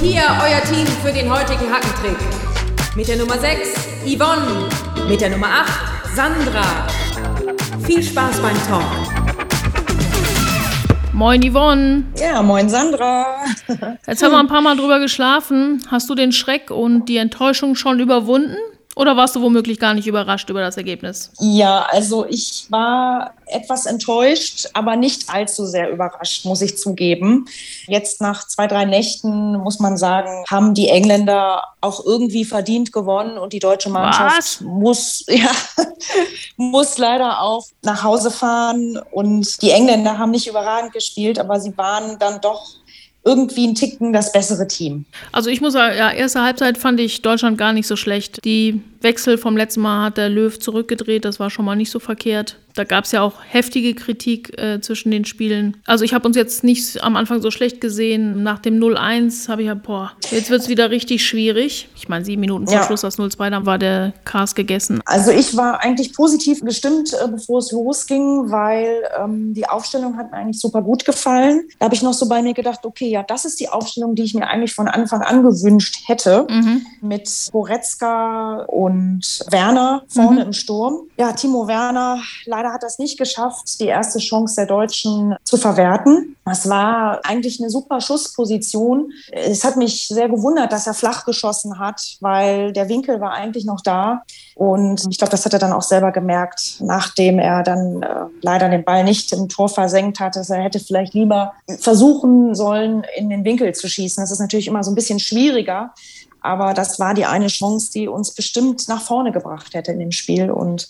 hier euer Team für den heutigen Hackentrick. Mit der Nummer 6 Yvonne, mit der Nummer 8 Sandra. Viel Spaß beim Talk. Moin Yvonne. Ja, moin Sandra. Jetzt haben wir ein paar Mal drüber geschlafen. Hast du den Schreck und die Enttäuschung schon überwunden? Oder warst du womöglich gar nicht überrascht über das Ergebnis? Ja, also ich war etwas enttäuscht, aber nicht allzu sehr überrascht, muss ich zugeben. Jetzt nach zwei, drei Nächten muss man sagen, haben die Engländer auch irgendwie verdient gewonnen und die deutsche Mannschaft Was? muss, ja, muss leider auch nach Hause fahren. Und die Engländer haben nicht überragend gespielt, aber sie waren dann doch irgendwie ein Ticken das bessere Team. Also ich muss sagen, ja, erste Halbzeit fand ich Deutschland gar nicht so schlecht. Die Wechsel vom letzten Mal hat der Löw zurückgedreht, das war schon mal nicht so verkehrt. Da gab es ja auch heftige Kritik äh, zwischen den Spielen. Also ich habe uns jetzt nicht am Anfang so schlecht gesehen. Nach dem 0-1 habe ich ja, boah, jetzt wird es wieder richtig schwierig. Ich meine, sieben Minuten vor Ja. Schluss das 0-2, dann war der Kars gegessen. Also ich war eigentlich positiv gestimmt, äh, bevor es losging, weil ähm, die Aufstellung hat mir eigentlich super gut gefallen. Da habe ich noch so bei mir gedacht, okay, ja, das ist die Aufstellung, die ich mir eigentlich von Anfang an gewünscht hätte. Mhm. Mit Goretzka und Werner vorne Mhm. im Sturm. Ja, Timo Werner leider hat das nicht geschafft, die erste Chance der Deutschen zu verwerten. Das war eigentlich eine super Schussposition. Es hat mich sehr gewundert, dass er flach geschossen hat, weil der Winkel war eigentlich noch da. Und ich glaube, das hat er dann auch selber gemerkt, nachdem er dann äh, leider den Ball nicht im Tor versenkt hat, dass er hätte vielleicht lieber versuchen sollen, in den Winkel zu schießen. Das ist natürlich immer so ein bisschen schwieriger. Aber das war die eine Chance, die uns bestimmt nach vorne gebracht hätte in dem Spiel. Und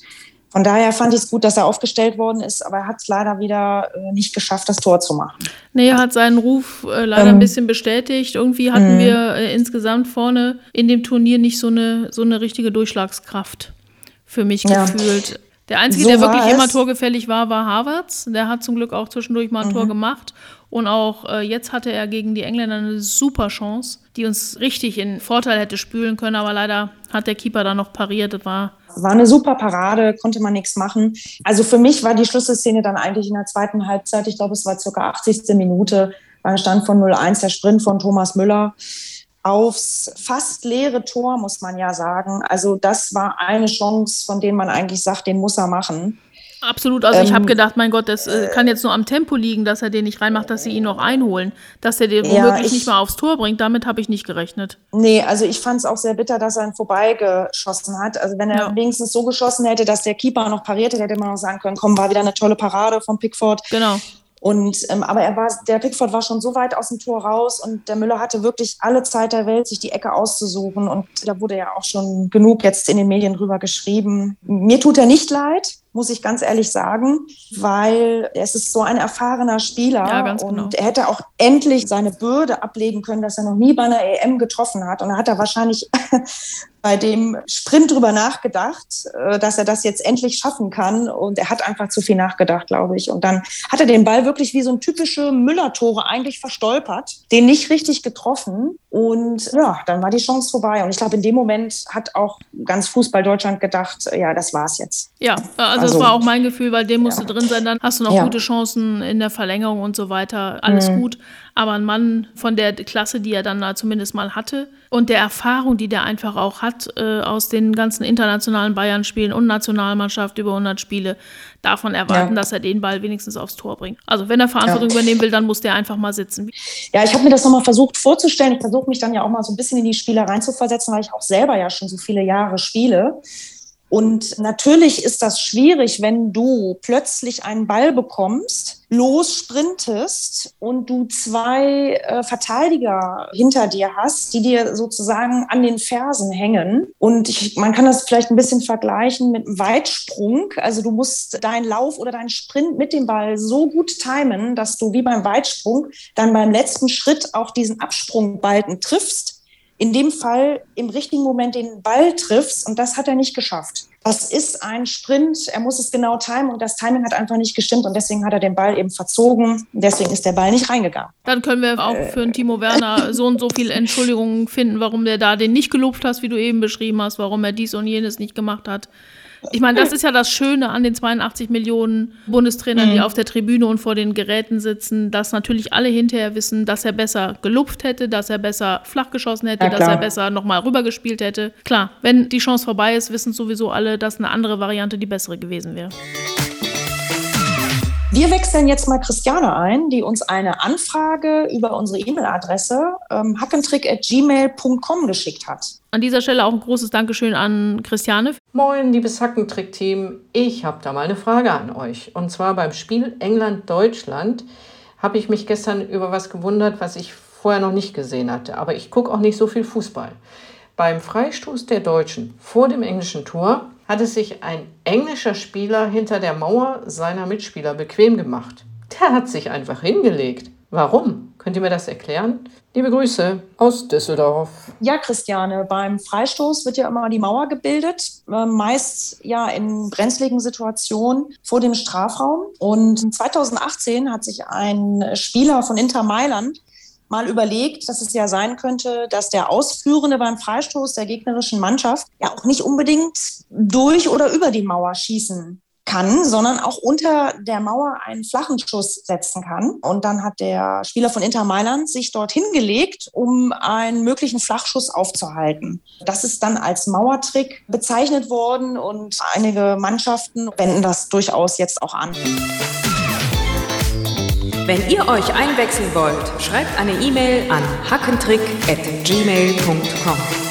von daher fand ich es gut, dass er aufgestellt worden ist, aber er hat es leider wieder äh, nicht geschafft, das Tor zu machen. Nee, er hat seinen Ruf äh, leider Ähm, ein bisschen bestätigt. Irgendwie hatten mhm. wir äh, insgesamt vorne in dem Turnier nicht so eine, so eine richtige Durchschlagskraft für mich Ja. gefühlt. Der Einzige, So der wirklich immer torgefällig war, war Havertz. Der hat zum Glück auch zwischendurch mal ein Mhm. Tor gemacht. Und auch äh, jetzt hatte er gegen die Engländer eine super Chance, die uns richtig in Vorteil hätte spülen können. Aber leider hat der Keeper da noch pariert. War War eine super Parade, konnte man nichts machen. Also für mich war die Schlüsselszene dann eigentlich in der zweiten Halbzeit, ich glaube, es war circa 80. Minute, war ein Stand von 0-1, der Sprint von Thomas Müller aufs fast leere Tor, muss man ja sagen. Also das war eine Chance, von denen man eigentlich sagt, den muss er machen. Absolut, also ich Ähm, habe gedacht, mein Gott, das äh, kann jetzt nur am Tempo liegen, dass er den nicht reinmacht, dass sie ihn noch einholen. Dass er den Ja, womöglich ich- nicht mal aufs Tor bringt, damit habe ich nicht gerechnet. Nee, also ich fand es auch sehr bitter, dass er ihn vorbeigeschossen hat. Also wenn er Ja. wenigstens so geschossen hätte, dass der Keeper noch pariert hätte, hätte man noch sagen können, komm, war wieder eine tolle Parade von Pickford. Genau. Und ähm, aber er war, der Pickford war schon so weit aus dem Tor raus und der Müller hatte wirklich alle Zeit der Welt, sich die Ecke auszusuchen. Und da wurde ja auch schon genug jetzt in den Medien drüber geschrieben. Mir tut er nicht leid, muss ich ganz ehrlich sagen, weil es ist so ein erfahrener Spieler Ja, ganz und genau. er hätte auch endlich seine Bürde ablegen können, dass er noch nie bei einer EM getroffen hat. Und da hat er wahrscheinlich bei dem Sprint drüber nachgedacht, äh, dass er das jetzt endlich schaffen kann. Und er hat einfach zu viel nachgedacht, glaube ich. Und dann hat er den Ball wirklich wie so ein typische Müller-Tore eigentlich verstolpert, den nicht richtig getroffen. Und ja, dann war die Chance vorbei. Und ich glaube, in dem Moment hat auch ganz Fußball Deutschland gedacht, ja, das war's jetzt. Ja, also, das Also- war auch mein Gefühl, weil der musste drin sein. Dann hast du noch Ja. gute Chancen in der Verlängerung und so weiter. Alles Mhm. gut. Aber ein Mann von der Klasse, die er dann da zumindest mal hatte und der Erfahrung, die der einfach auch hat äh, aus den ganzen internationalen Bayern-Spielen und Nationalmannschaft über 100 Spiele, davon erwarten, Ja. dass er den Ball wenigstens aufs Tor bringt. Also wenn er Verantwortung übernehmen will, dann muss der einfach mal sitzen. Ja, ich habe mir das nochmal versucht vorzustellen. Ich versuche mich dann ja auch mal so ein bisschen in die Spieler reinzuversetzen, weil ich auch selber ja schon so viele Jahre spiele. Und natürlich ist das schwierig, wenn du plötzlich einen Ball bekommst, los sprintest und du zwei äh, Verteidiger hinter dir hast, die dir sozusagen an den Fersen hängen. Und ich, man kann das vielleicht ein bisschen vergleichen mit einem Weitsprung. Also du musst deinen Lauf oder deinen Sprint mit dem Ball so gut timen, dass du wie beim Weitsprung dann beim letzten Schritt auch diesen Absprungbalken triffst in dem Fall im richtigen Moment den Ball triffst und das hat er nicht geschafft. Das ist ein Sprint, er muss es genau timen und das Timing hat einfach nicht gestimmt und deswegen hat er den Ball eben verzogen. Deswegen ist der Ball nicht reingegangen. Dann können wir auch für einen Timo Werner so und so viel Entschuldigungen finden, warum der da den nicht gelobt hast, wie du eben beschrieben hast, warum er dies und jenes nicht gemacht hat. Ich meine, das ist ja das Schöne an den 82 Millionen Bundestrainern, mhm. die auf der Tribüne und vor den Geräten sitzen, dass natürlich alle hinterher wissen, dass er besser gelupft hätte, dass er besser flach geschossen hätte, ja, dass er besser nochmal rübergespielt hätte. Klar, wenn die Chance vorbei ist, wissen sowieso alle, dass eine andere Variante die bessere gewesen wäre. Wir wechseln jetzt mal Christiane ein, die uns eine Anfrage über unsere E-Mail-Adresse ähm, hackentrick.gmail.com geschickt hat. An dieser Stelle auch ein großes Dankeschön an Christiane. Moin, liebes Hackentrick-Team. Ich habe da mal eine Frage an euch. Und zwar beim Spiel England-Deutschland habe ich mich gestern über was gewundert, was ich vorher noch nicht gesehen hatte. Aber ich gucke auch nicht so viel Fußball. Beim Freistoß der Deutschen vor dem englischen Tor hatte sich ein englischer Spieler hinter der Mauer seiner Mitspieler bequem gemacht. Der hat sich einfach hingelegt. Warum? Könnt ihr mir das erklären? Liebe Grüße aus Düsseldorf. Ja, Christiane, beim Freistoß wird ja immer die Mauer gebildet, äh, meist ja in brenzligen Situationen vor dem Strafraum. Und 2018 hat sich ein Spieler von Inter Mailand mal überlegt, dass es ja sein könnte, dass der Ausführende beim Freistoß der gegnerischen Mannschaft ja auch nicht unbedingt durch oder über die Mauer schießen kann, sondern auch unter der Mauer einen flachen Schuss setzen kann. Und dann hat der Spieler von Inter Mailand sich dorthin gelegt, um einen möglichen Flachschuss aufzuhalten. Das ist dann als Mauertrick bezeichnet worden und einige Mannschaften wenden das durchaus jetzt auch an. Wenn ihr euch einwechseln wollt, schreibt eine E-Mail an hackentrick.gmail.com.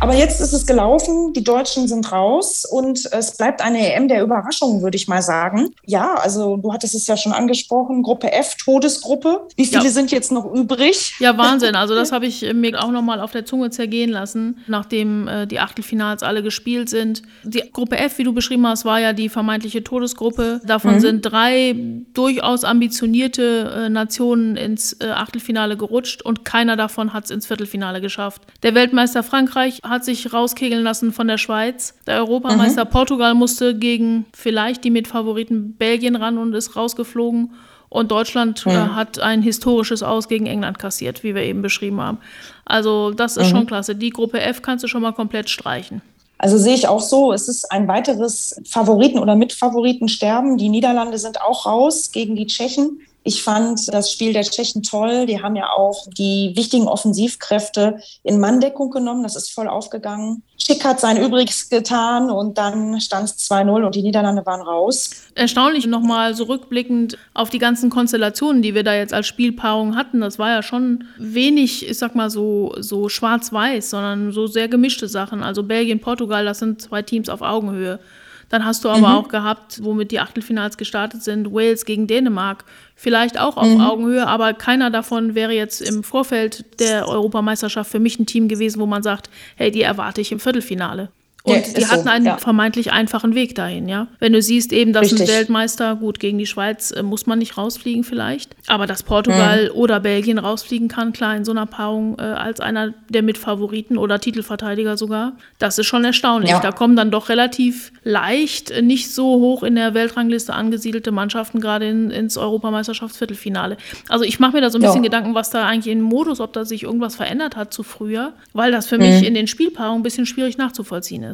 Aber jetzt ist es gelaufen, die Deutschen sind raus und es bleibt eine EM der Überraschungen, würde ich mal sagen. Ja, also du hattest es ja schon angesprochen, Gruppe F, Todesgruppe. Wie viele ja. sind jetzt noch übrig? Ja, Wahnsinn. Also das habe ich mir auch nochmal auf der Zunge zergehen lassen, nachdem äh, die Achtelfinals alle gespielt sind. Die Gruppe F, wie du beschrieben hast, war ja die vermeintliche Todesgruppe. Davon mhm. sind drei durchaus ambitionierte äh, Nationen ins äh, Achtelfinale gerutscht und keiner davon hat es ins Viertelfinale geschafft. Der Weltmeister Frankreich hat sich rauskegeln lassen von der Schweiz. Der Europameister mhm. Portugal musste gegen vielleicht die Mitfavoriten Belgien ran und ist rausgeflogen. Und Deutschland mhm. äh, hat ein historisches Aus gegen England kassiert, wie wir eben beschrieben haben. Also das ist mhm. schon klasse. Die Gruppe F kannst du schon mal komplett streichen. Also sehe ich auch so, es ist ein weiteres Favoriten- oder Mitfavoritensterben. Die Niederlande sind auch raus gegen die Tschechen. Ich fand das Spiel der Tschechen toll. Die haben ja auch die wichtigen Offensivkräfte in Manndeckung genommen. Das ist voll aufgegangen. Schick hat sein Übriges getan und dann stand es 2-0 und die Niederlande waren raus. Erstaunlich nochmal so rückblickend auf die ganzen Konstellationen, die wir da jetzt als Spielpaarung hatten. Das war ja schon wenig, ich sag mal so, so schwarz-weiß, sondern so sehr gemischte Sachen. Also Belgien, Portugal, das sind zwei Teams auf Augenhöhe. Dann hast du aber mhm. auch gehabt, womit die Achtelfinals gestartet sind, Wales gegen Dänemark. Vielleicht auch auf mhm. Augenhöhe, aber keiner davon wäre jetzt im Vorfeld der Europameisterschaft für mich ein Team gewesen, wo man sagt, hey, die erwarte ich im Viertelfinale. Und ja, die hatten so, einen ja. vermeintlich einfachen Weg dahin, ja. Wenn du siehst eben, dass Richtig. ein Weltmeister, gut, gegen die Schweiz äh, muss man nicht rausfliegen vielleicht, aber dass Portugal mhm. oder Belgien rausfliegen kann, klar, in so einer Paarung äh, als einer der Mitfavoriten oder Titelverteidiger sogar, das ist schon erstaunlich. Ja. Da kommen dann doch relativ leicht äh, nicht so hoch in der Weltrangliste angesiedelte Mannschaften gerade in, ins Europameisterschaftsviertelfinale. Also ich mache mir da so ein bisschen Gedanken, was da eigentlich im Modus, ob da sich irgendwas verändert hat zu früher, weil das für mhm. mich in den Spielpaarungen ein bisschen schwierig nachzuvollziehen ist.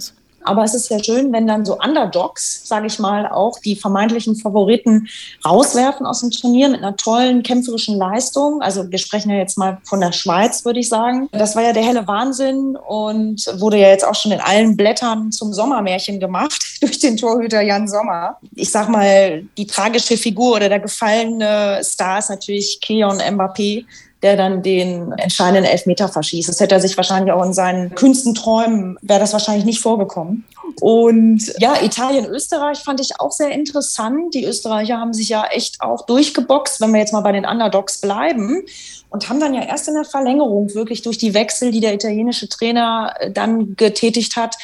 Aber es ist ja schön, wenn dann so Underdogs, sage ich mal, auch die vermeintlichen Favoriten rauswerfen aus dem Turnier mit einer tollen kämpferischen Leistung. Also wir sprechen ja jetzt mal von der Schweiz, würde ich sagen. Das war ja der helle Wahnsinn und wurde ja jetzt auch schon in allen Blättern zum Sommermärchen gemacht durch den Torhüter Jan Sommer. Ich sag mal, die tragische Figur oder der gefallene Star ist natürlich Keon Mbappé der dann den entscheidenden Elfmeter verschießt. Das hätte er sich wahrscheinlich auch in seinen kühnsten Träumen, wäre das wahrscheinlich nicht vorgekommen. Und ja, Italien, Österreich fand ich auch sehr interessant. Die Österreicher haben sich ja echt auch durchgeboxt, wenn wir jetzt mal bei den Underdogs bleiben. Und haben dann ja erst in der Verlängerung wirklich durch die Wechsel, die der italienische Trainer äh, dann getätigt hat,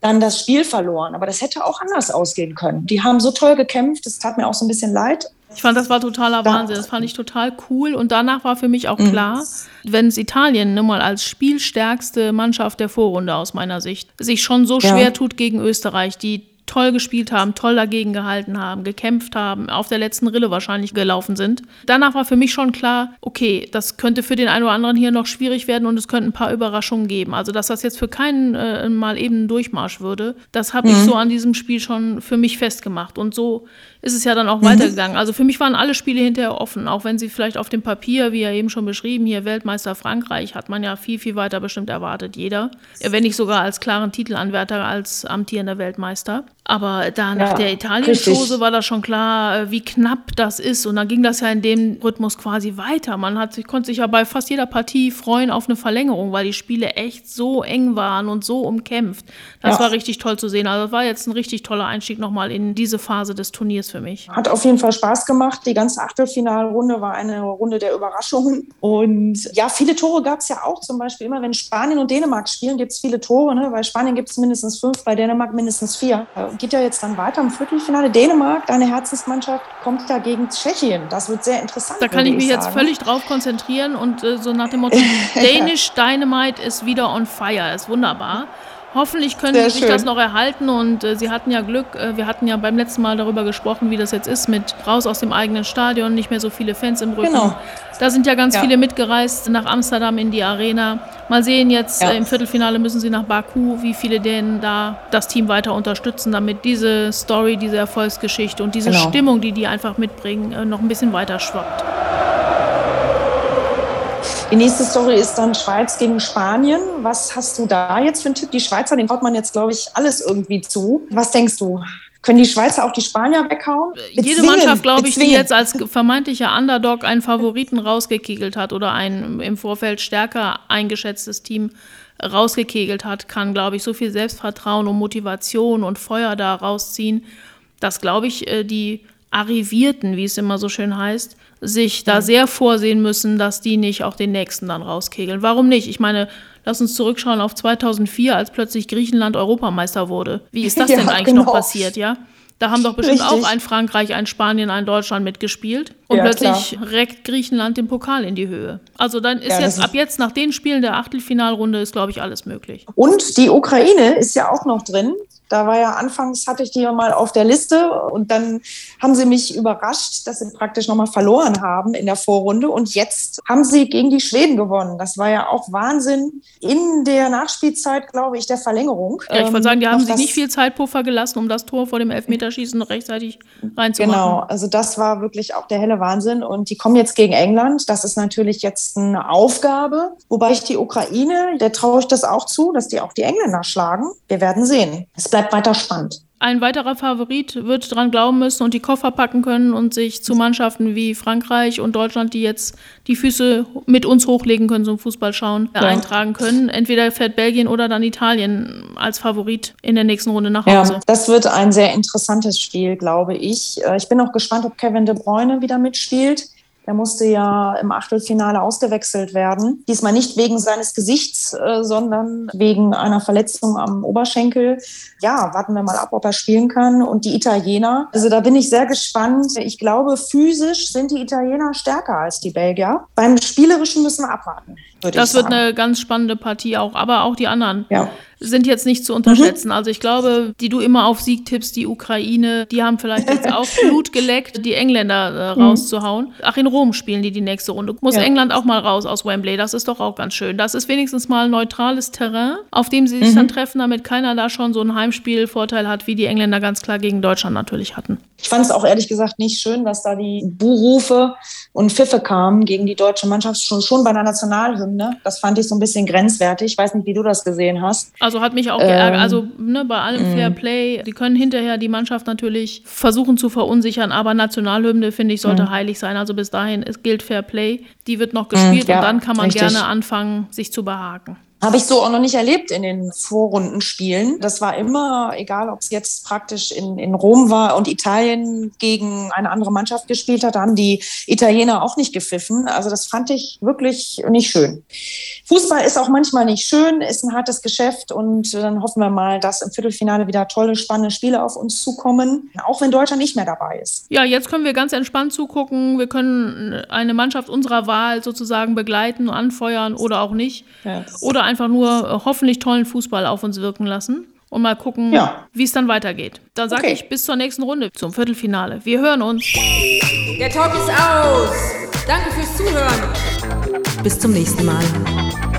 dann das Spiel verloren. Aber das hätte auch anders ausgehen können. Die haben so toll gekämpft, es tat mir auch so ein bisschen leid. Ich fand, das war totaler Wahnsinn. Das fand ich total cool. Und danach war für mich auch mhm. klar, wenn es Italien nun mal als spielstärkste Mannschaft der Vorrunde aus meiner Sicht sich schon so schwer ja. tut gegen Österreich, die toll gespielt haben, toll dagegen gehalten haben, gekämpft haben, auf der letzten Rille wahrscheinlich gelaufen sind. Danach war für mich schon klar, okay, das könnte für den einen oder anderen hier noch schwierig werden und es könnten ein paar Überraschungen geben. Also, dass das jetzt für keinen äh, mal eben ein Durchmarsch würde, das habe mhm. ich so an diesem Spiel schon für mich festgemacht. Und so ist es ja dann auch mhm. weitergegangen. Also für mich waren alle Spiele hinterher offen, auch wenn sie vielleicht auf dem Papier, wie ja eben schon beschrieben, hier Weltmeister Frankreich, hat man ja viel, viel weiter bestimmt erwartet, jeder. Wenn nicht sogar als klaren Titelanwärter, als amtierender Weltmeister. Aber da nach ja, der Italien-Chose war das schon klar, äh, wie knapp das ist. Und dann ging das ja in dem Rhythmus quasi weiter. Man hat sich, konnte sich ja bei fast jeder Partie freuen auf eine Verlängerung, weil die Spiele echt so eng waren und so umkämpft. Das ja. war richtig toll zu sehen. Also das war jetzt ein richtig toller Einstieg nochmal in diese Phase des Turniers für mich. Hat auf jeden Fall Spaß gemacht. Die ganze Achtelfinalrunde war eine Runde der Überraschungen. Und ja, viele Tore gab es ja auch. Zum Beispiel immer, wenn Spanien und Dänemark spielen, gibt es viele Tore. Ne? Bei Spanien gibt es mindestens fünf, bei Dänemark mindestens vier geht ja jetzt dann weiter im Viertelfinale. Dänemark, deine Herzensmannschaft, kommt ja gegen Tschechien. Das wird sehr interessant. Da kann ich mich ich jetzt völlig drauf konzentrieren und äh, so nach dem Motto, Danish Dynamite ist wieder on fire, ist wunderbar. Hoffentlich können Sehr sie sich das noch erhalten und äh, sie hatten ja Glück. Äh, wir hatten ja beim letzten Mal darüber gesprochen, wie das jetzt ist mit raus aus dem eigenen Stadion, nicht mehr so viele Fans im Rücken. Genau. Da sind ja ganz ja. viele mitgereist nach Amsterdam in die Arena. Mal sehen jetzt, ja. äh, im Viertelfinale müssen sie nach Baku, wie viele denen da das Team weiter unterstützen, damit diese Story, diese Erfolgsgeschichte und diese genau. Stimmung, die die einfach mitbringen, äh, noch ein bisschen weiter schwappt. Die nächste Story ist dann Schweiz gegen Spanien. Was hast du da jetzt für einen Tipp? Die Schweizer, den traut man jetzt, glaube ich, alles irgendwie zu. Was denkst du? Können die Schweizer auch die Spanier weghauen? Bezwingen, Jede Mannschaft, glaube ich, die jetzt als vermeintlicher Underdog einen Favoriten rausgekegelt hat oder ein im Vorfeld stärker eingeschätztes Team rausgekegelt hat, kann, glaube ich, so viel Selbstvertrauen und Motivation und Feuer da rausziehen, dass, glaube ich, äh, die Arrivierten, wie es immer so schön heißt, sich da sehr vorsehen müssen, dass die nicht auch den nächsten dann rauskegeln. Warum nicht? Ich meine, lass uns zurückschauen auf 2004, als plötzlich Griechenland Europameister wurde. Wie ist das ja, denn eigentlich genau. noch passiert, ja? Da haben doch bestimmt Richtig. auch ein Frankreich, ein Spanien, ein Deutschland mitgespielt. Und ja, plötzlich klar. reckt Griechenland den Pokal in die Höhe. Also dann ist ja, jetzt ist ab jetzt nach den Spielen der Achtelfinalrunde ist, glaube ich, alles möglich. Und die Ukraine ist ja auch noch drin. Da war ja anfangs, hatte ich die ja mal auf der Liste und dann haben sie mich überrascht, dass sie praktisch nochmal verloren haben in der Vorrunde und jetzt haben sie gegen die Schweden gewonnen. Das war ja auch Wahnsinn in der Nachspielzeit, glaube ich, der Verlängerung. Ja, ich wollte sagen, die ähm, haben sich nicht viel Zeitpuffer gelassen, um das Tor vor dem Elfmeterschießen rechtzeitig reinzumachen. Genau, also das war wirklich auch der helle Wahnsinn und die kommen jetzt gegen England. Das ist natürlich jetzt eine Aufgabe, wobei ich die Ukraine, der traue ich das auch zu, dass die auch die Engländer schlagen. Wir werden sehen. Es bleibt bleibt weiter spannend. Ein weiterer Favorit wird dran glauben müssen und die Koffer packen können und sich zu Mannschaften wie Frankreich und Deutschland, die jetzt die Füße mit uns hochlegen können zum Fußball schauen, ja. eintragen können. Entweder fährt Belgien oder dann Italien als Favorit in der nächsten Runde nach Hause. Ja, das wird ein sehr interessantes Spiel, glaube ich. Äh, ich bin auch gespannt, ob Kevin De Bruyne wieder mitspielt. Der musste ja im Achtelfinale ausgewechselt werden. Diesmal nicht wegen seines Gesichts, äh, sondern wegen einer Verletzung am Oberschenkel. Ja, warten wir mal ab, ob er spielen kann. Und die Italiener, also da bin ich sehr gespannt. Ich glaube, physisch sind die Italiener stärker als die Belgier. Beim Spielerischen müssen wir abwarten. Das wird eine ganz spannende Partie auch, aber auch die anderen. Ja sind jetzt nicht zu unterschätzen. Mhm. Also ich glaube, die du immer auf Sieg tippst, die Ukraine, die haben vielleicht jetzt auch Blut geleckt, die Engländer äh, mhm. rauszuhauen. Ach, in Rom spielen die die nächste Runde. Muss ja. England auch mal raus aus Wembley. Das ist doch auch ganz schön. Das ist wenigstens mal neutrales Terrain, auf dem sie sich mhm. dann treffen, damit keiner da schon so einen Heimspielvorteil hat, wie die Engländer ganz klar gegen Deutschland natürlich hatten. Ich fand es auch ehrlich gesagt nicht schön, dass da die Buhrufe und Pfiffe kamen gegen die deutsche Mannschaft schon, schon bei der Nationalhymne. Das fand ich so ein bisschen grenzwertig. Ich weiß nicht, wie du das gesehen hast. Also hat mich auch geärgert. Ähm, also ne, bei allem Fair mm. Play, die können hinterher die Mannschaft natürlich versuchen zu verunsichern, aber Nationalhymne, finde ich, sollte mm. heilig sein. Also bis dahin es gilt Fair Play. Die wird noch gespielt mm, ja, und dann kann man richtig. gerne anfangen, sich zu behaken. Habe ich so auch noch nicht erlebt in den Vorrundenspielen. Das war immer, egal ob es jetzt praktisch in, in Rom war und Italien gegen eine andere Mannschaft gespielt hat, haben die Italiener auch nicht gepfiffen. Also das fand ich wirklich nicht schön. Fußball ist auch manchmal nicht schön, ist ein hartes Geschäft und dann hoffen wir mal, dass im Viertelfinale wieder tolle, spannende Spiele auf uns zukommen, auch wenn Deutschland nicht mehr dabei ist. Ja, jetzt können wir ganz entspannt zugucken. Wir können eine Mannschaft unserer Wahl sozusagen begleiten, anfeuern oder auch nicht. Yes. Oder einfach nur äh, hoffentlich tollen Fußball auf uns wirken lassen. und mal gucken, Ja. wie es dann weitergeht. Dann sage Okay. ich bis zur nächsten Runde, zum Viertelfinale. Wir hören uns. Der Talk ist aus. Danke fürs Zuhören. Bis zum nächsten Mal.